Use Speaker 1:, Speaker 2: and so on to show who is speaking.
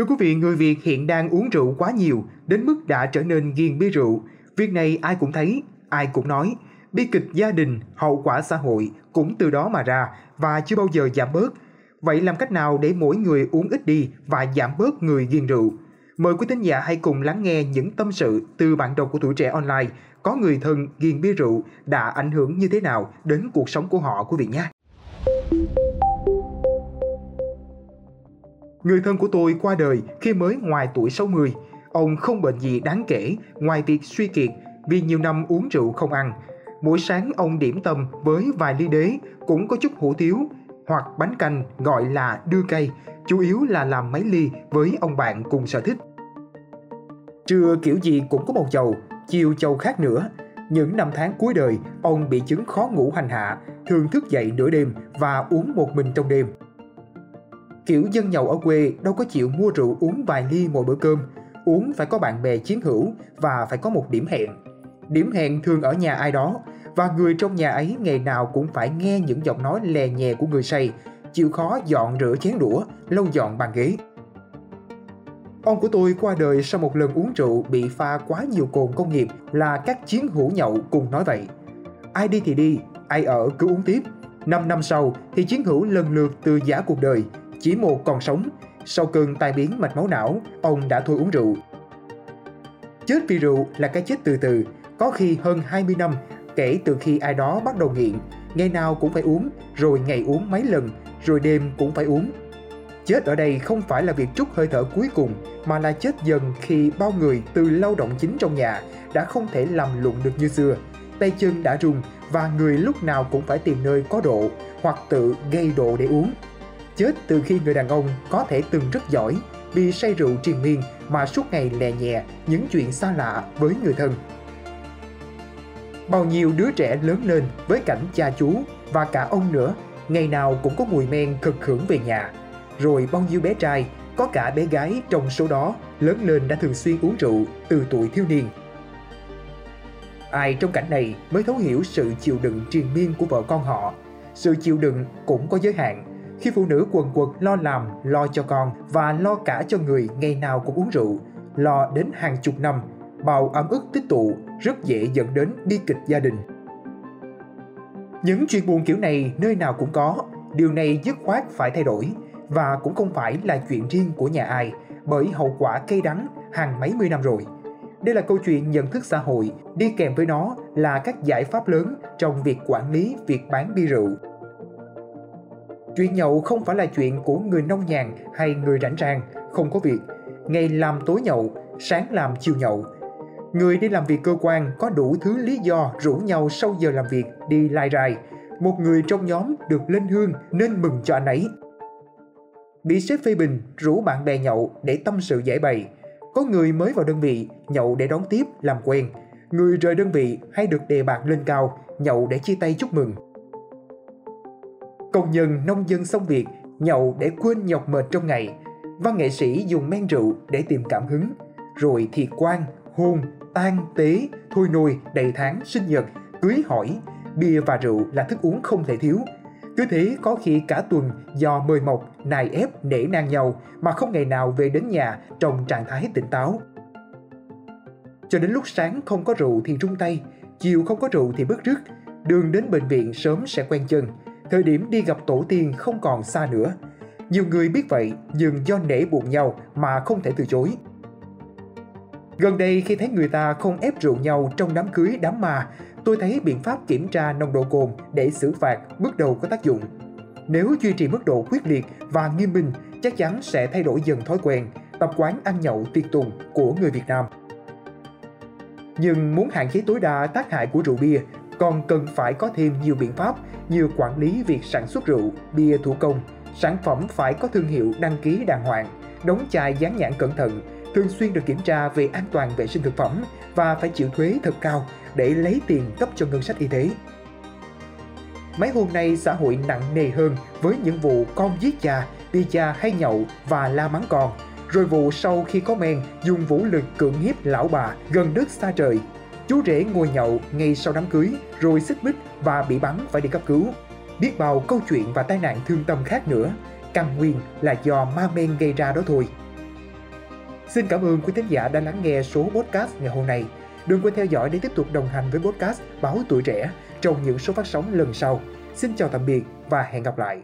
Speaker 1: Thưa quý vị, người Việt hiện đang uống rượu quá nhiều, đến mức đã trở nên ghiền bia rượu. Việc này ai cũng thấy, ai cũng nói. Bi kịch gia đình, hậu quả xã hội cũng từ đó mà ra và chưa bao giờ giảm bớt. Vậy làm cách nào để mỗi người uống ít đi và giảm bớt người ghiền rượu? Mời quý thính giả hãy cùng lắng nghe những tâm sự từ bạn đọc của tuổi trẻ online có người thân ghiền bia rượu đã ảnh hưởng như thế nào đến cuộc sống của họ quý vị nhé. Người thân của tôi qua đời khi mới ngoài tuổi 60. Ông không bệnh gì đáng kể ngoài việc suy kiệt vì nhiều năm uống rượu không ăn. Mỗi sáng ông điểm tâm với vài ly đế cũng có chút hủ tiếu hoặc bánh canh gọi là đưa cây, chủ yếu là làm mấy ly với ông bạn cùng sở thích. Trưa kiểu gì cũng có một chầu, chiều chầu khác nữa. Những năm tháng cuối đời, ông bị chứng khó ngủ hành hạ, thường thức dậy nửa đêm và uống một mình trong đêm. Kiểu dân giàu ở quê đâu có chịu mua rượu uống vài ly mỗi bữa cơm, uống phải có bạn bè chiến hữu và phải có một điểm hẹn. Điểm hẹn thường ở nhà ai đó và người trong nhà ấy ngày nào cũng phải nghe những giọng nói lè nhẹ của người say, chịu khó dọn rửa chén đũa, lâu dọn bàn ghế. Ông của tôi qua đời sau một lần uống rượu bị pha quá nhiều cồn công nghiệp là các chiến hữu nhậu cùng nói vậy. Ai đi thì đi, ai ở cứ uống tiếp. Năm năm sau thì chiến hữu lần lượt từ giả cuộc đời, chỉ một còn sống. Sau cơn tai biến mạch máu não, ông đã thôi uống rượu. Chết vì rượu là cái chết từ từ, có khi hơn 20 năm kể từ khi ai đó bắt đầu nghiện, ngày nào cũng phải uống, rồi ngày uống mấy lần, rồi đêm cũng phải uống. Chết ở đây không phải là việc trút hơi thở cuối cùng, mà là chết dần khi bao người từ lao động chính trong nhà đã không thể làm lụng được như xưa. Tay chân đã rung và người lúc nào cũng phải tìm nơi có độ hoặc tự gây độ để uống. Chết từ khi người đàn ông có thể từng rất giỏi vì say rượu triền miên mà suốt ngày lè nhẹ những chuyện xa lạ với người thân. Bao nhiêu đứa trẻ lớn lên với cảnh cha chú và cả ông nữa, ngày nào cũng có mùi men cực hưởng về nhà. Rồi bao nhiêu bé trai, có cả bé gái trong số đó lớn lên đã thường xuyên uống rượu từ tuổi thiếu niên. Ai trong cảnh này mới thấu hiểu sự chịu đựng triền miên của vợ con họ. Sự chịu đựng cũng có giới hạn. Khi phụ nữ quần quật lo làm, lo cho con và lo cả cho người ngày nào cũng uống rượu, lo đến hàng chục năm bao ấm ức tích tụ rất dễ dẫn đến bi kịch gia đình. Những chuyện buồn kiểu này nơi nào cũng có, điều này dứt khoát phải thay đổi và cũng không phải là chuyện riêng của nhà ai bởi hậu quả cây đắng hàng mấy mươi năm rồi. Đây là câu chuyện nhận thức xã hội, đi kèm với nó là các giải pháp lớn trong việc quản lý việc bán bia rượu. Chuyện nhậu không phải là chuyện của người nông nhàn hay người rảnh rang, không có việc. Ngày làm tối nhậu, sáng làm chiều nhậu, Người đi làm việc cơ quan có đủ thứ lý do rủ nhau sau giờ làm việc đi lai rai. Một người trong nhóm được lên hương nên mừng cho anh ấy. Bị sếp phê bình rủ bạn bè nhậu để tâm sự giải bày. Có người mới vào đơn vị nhậu để đón tiếp làm quen. Người rời đơn vị hay được đề bạc lên cao nhậu để chia tay chúc mừng. Công nhân nông dân xong việc nhậu để quên nhọc mệt trong ngày. Văn nghệ sĩ dùng men rượu để tìm cảm hứng. Rồi thì quan, hôn, tan tế, thôi nôi, đầy tháng, sinh nhật, cưới hỏi, bia và rượu là thức uống không thể thiếu. Cứ thế có khi cả tuần do mời mọc, nài ép, nể nang nhau mà không ngày nào về đến nhà trong trạng thái tỉnh táo. Cho đến lúc sáng không có rượu thì rung tay, chiều không có rượu thì bứt rứt, đường đến bệnh viện sớm sẽ quen chân, thời điểm đi gặp tổ tiên không còn xa nữa. Nhiều người biết vậy nhưng do nể buồn nhau mà không thể từ chối. Gần đây khi thấy người ta không ép rượu nhau trong đám cưới đám ma, tôi thấy biện pháp kiểm tra nồng độ cồn để xử phạt bước đầu có tác dụng. Nếu duy trì mức độ quyết liệt và nghiêm minh, chắc chắn sẽ thay đổi dần thói quen, tập quán ăn nhậu tiệc tùng của người Việt Nam. Nhưng muốn hạn chế tối đa tác hại của rượu bia, còn cần phải có thêm nhiều biện pháp như quản lý việc sản xuất rượu, bia thủ công, sản phẩm phải có thương hiệu đăng ký đàng hoàng, đóng chai dán nhãn cẩn thận, thường xuyên được kiểm tra về an toàn vệ sinh thực phẩm và phải chịu thuế thật cao để lấy tiền cấp cho ngân sách y tế. Mấy hôm nay xã hội nặng nề hơn với những vụ con giết cha, đi cha hay nhậu và la mắng con, rồi vụ sau khi có men dùng vũ lực cưỡng hiếp lão bà gần đất xa trời. Chú rể ngồi nhậu ngay sau đám cưới rồi xích mích và bị bắn phải đi cấp cứu. Biết bao câu chuyện và tai nạn thương tâm khác nữa, căn nguyên là do ma men gây ra đó thôi. Xin cảm ơn quý thính giả đã lắng nghe số podcast ngày hôm nay. Đừng quên theo dõi để tiếp tục đồng hành với podcast Báo Tuổi Trẻ trong những số phát sóng lần sau. Xin chào tạm biệt và hẹn gặp lại.